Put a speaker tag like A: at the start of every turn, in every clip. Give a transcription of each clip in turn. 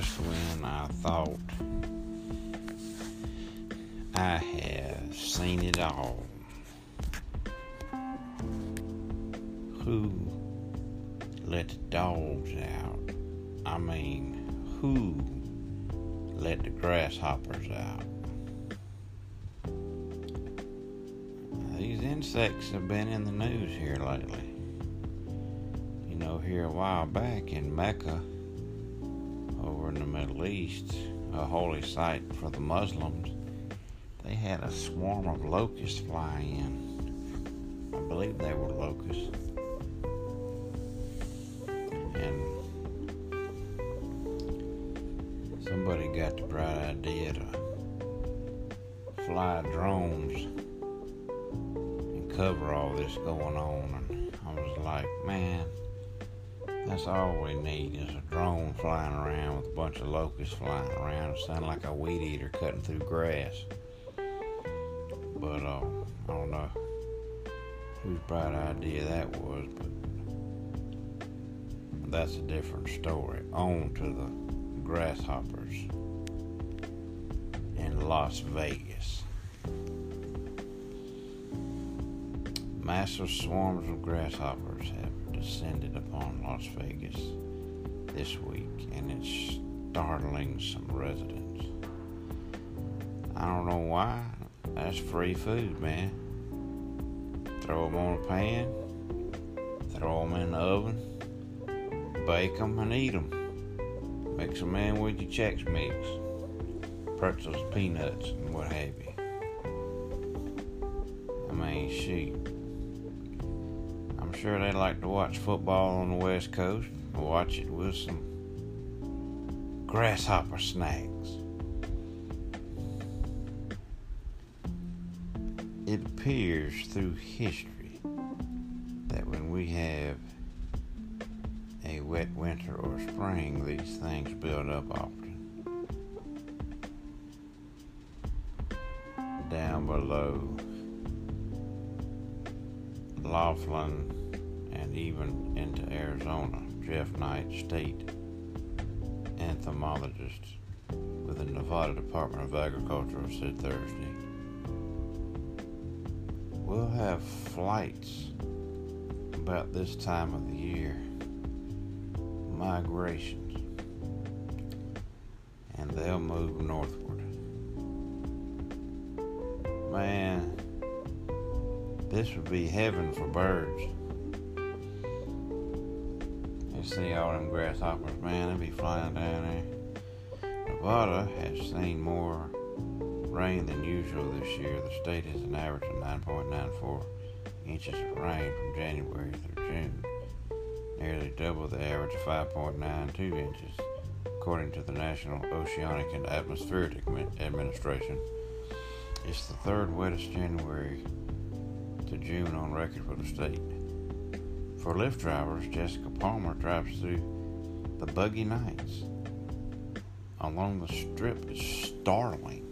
A: just when I thought I have seen it all. Who let the dogs out? I mean, who let the grasshoppers out? These insects have been in the news here lately. You know, here a while back in Mecca, in the Middle East, a holy site for the Muslims, they had a swarm of locusts fly in. I believe they were locusts. And somebody got the bright idea to fly drones and cover all this going on. And I was like, man, that's all we need is a drone flying around with a bunch of locusts flying around. It sounded like a weed eater cutting through grass. But uh, I don't know whose bright idea that was, but that's a different story. On to the grasshoppers in Las Vegas. Massive swarms of grasshoppers descended upon Las Vegas this week, and it's startling some residents. I don't know why. That's free food, man. Throw them on a pan, throw them in the oven, bake them, and eat them. Mix them in with your Chex Mix, pretzels, peanuts, and what have you. I mean, shoot. Sure they like to watch football on the West Coast. Watch it with some grasshopper snacks. It appears through history that when we have a wet winter or spring, these things build up often. Down below Laughlin even into Arizona, Jeff Knight, state entomologist with the Nevada Department of Agriculture, said Thursday. We'll have flights about this time of the year, migrations, and they'll move northward. Man, this would be heaven for birds. See all them grasshoppers, man, they be flying down there. Nevada has seen more rain than usual this year. The state has an average of 9.94 inches of rain from January through June, nearly double the average of 5.92 inches, according to the National Oceanic and Atmospheric Administration. It's the third wettest January to June on record for the state. For Lyft drivers, Jessica Palmer drives through the buggy nights along the strip is startling.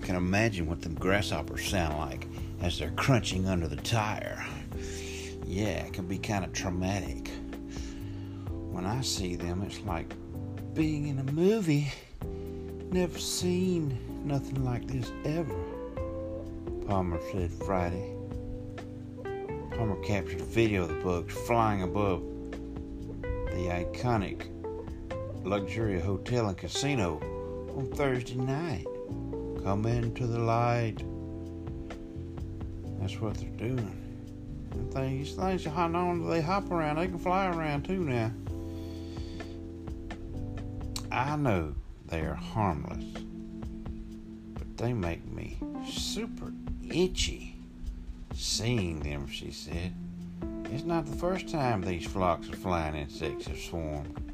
A: I can imagine what them grasshoppers sound like as they're crunching under the tire. Yeah, it can be kind of traumatic. When I see them, it's like being in a movie. Never seen nothing like this ever, Palmer said Friday. Palmer captured video of the bugs flying above the iconic luxury hotel and casino on Thursday night. Come into the light. That's what they're doing. And these things, not on, they hop around, they can fly around too now. I know they are harmless, but they make me super itchy seeing them, she said. It's not the first time these flocks of flying insects have swarmed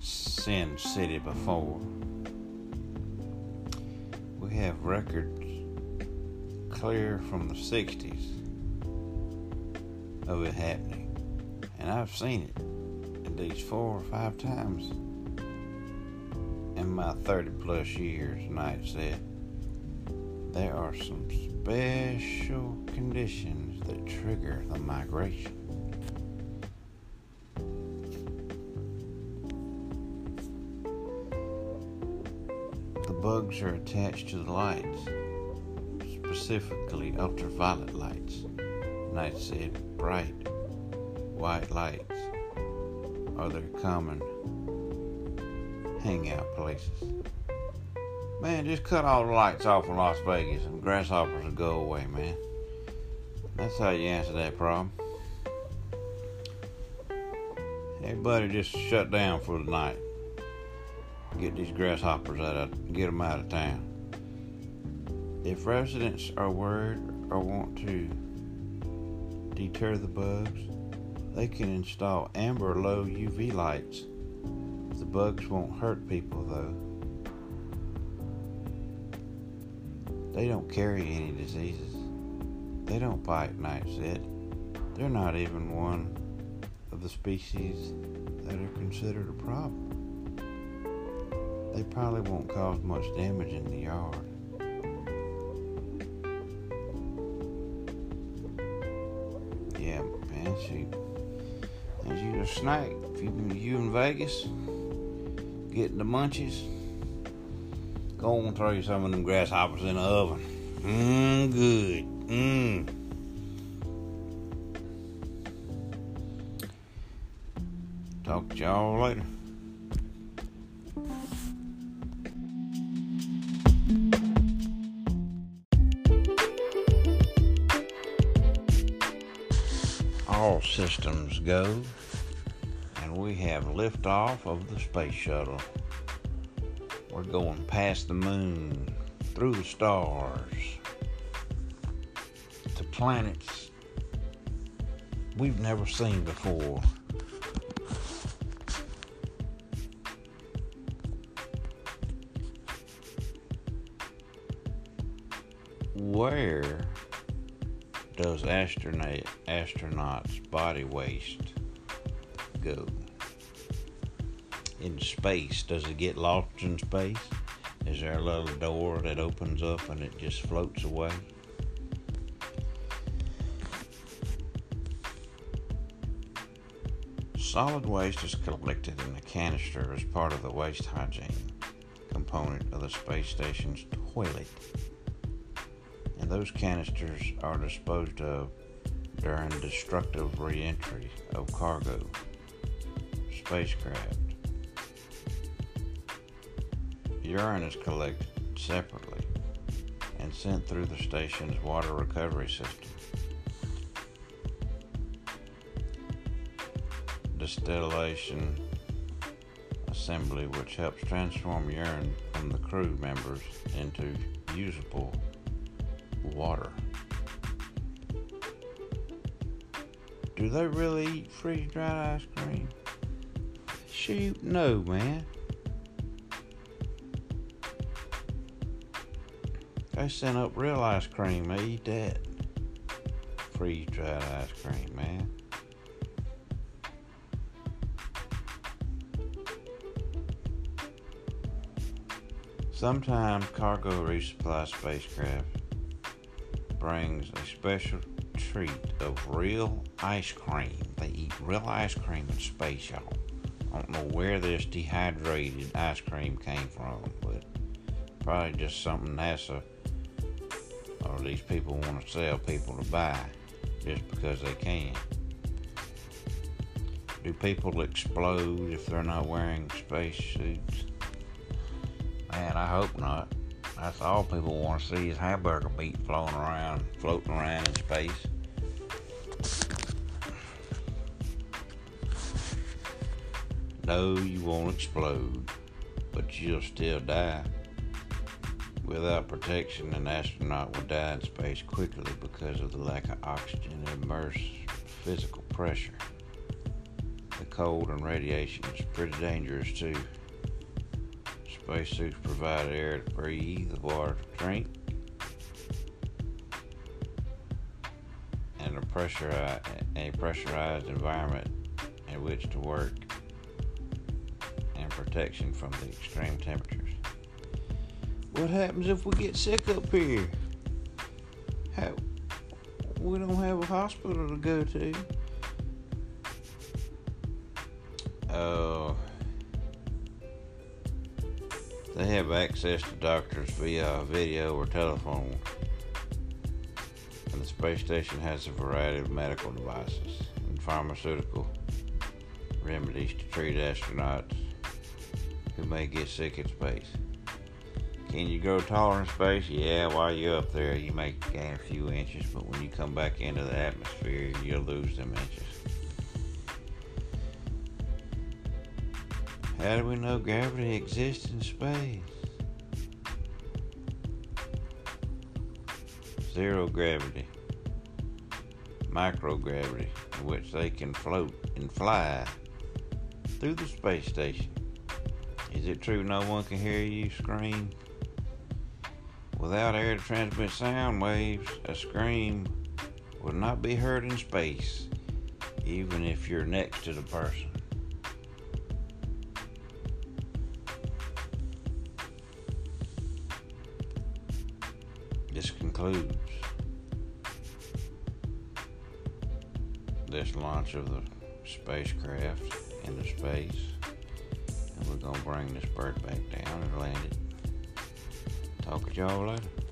A: Sin City before. We have records clear from the 60s of it happening, and I've seen it at least four or five times in my 30 plus years, Knight said. There are some special conditions that trigger the migration. The bugs are attached to the lights, specifically ultraviolet lights, nightshade bright white lights are their common hangout places. Man, just cut all the lights off in Las Vegas and grasshoppers will go away, man. That's how you answer that problem. Everybody just shut down for the night. Get these grasshoppers out of, get them out of town. If residents are worried or want to deter the bugs, they can install amber low UV lights. The bugs won't hurt people though. They don't carry any diseases. They don't bite Knight set. They're not even one of the species that are considered a problem. They probably won't cause much damage in the yard. Yeah, man, shoot. As you a snack, if you you in Vegas, getting the munchies, go and throw you some of them grasshoppers in the oven. Mmm, good. Mmm. Talk to y'all later. All systems go, and we have liftoff of the space shuttle. We're going past the moon, through the stars, to planets we've never seen before. Where does astronaut astronauts body waste go? In space, does it get lost in space? Is there a little door that opens up and it just floats away? Solid waste is collected in a canister as part of the waste hygiene component of the space station's toilet. And those canisters are disposed of during destructive reentry of cargo spacecraft. Urine is collected separately and sent through the station's water recovery system. Distillation assembly, which helps transform urine from the crew members into usable water. Do they really eat freeze dried ice cream? Shoot, no, man. They sent up real ice cream. They eat that. Freeze dried ice cream, man. Sometimes cargo resupply spacecraft brings a special treat of real ice cream. They eat real ice cream in space, y'all. I don't know where this dehydrated ice cream came from, but probably just something NASA these people want to sell people to buy just because they can. Do people explode if they're not wearing space suits? Man, I hope not. That's all people want to see is hamburger meat floating around, floating around in space. No, you won't explode, but you'll still die. Without protection, an astronaut will die in space quickly because of the lack of oxygen and immersed physical pressure. The cold and radiation is pretty dangerous too. Spacesuits provide air to breathe, water to drink, and a a pressurized environment in which to work, and protection from the extreme temperatures. What happens if we get sick up here? How, we don't have a hospital to go to. Uh, They have access to doctors via video or telephone. And the space station has a variety of medical devices and pharmaceutical remedies to treat astronauts who may get sick in space. Can you grow taller in space? Yeah, while you're up there, you may gain a few inches, but when you come back into the atmosphere, you'll lose them inches. How do we know gravity exists in space? Zero gravity, microgravity, in which they can float and fly through the space station. Is it true no one can hear you scream? Without air to transmit sound waves, a scream would not be heard in space, even if you're next to the person. This concludes this launch of the spacecraft into space. And we're going to bring this bird back down and land it. Talk to y'all later.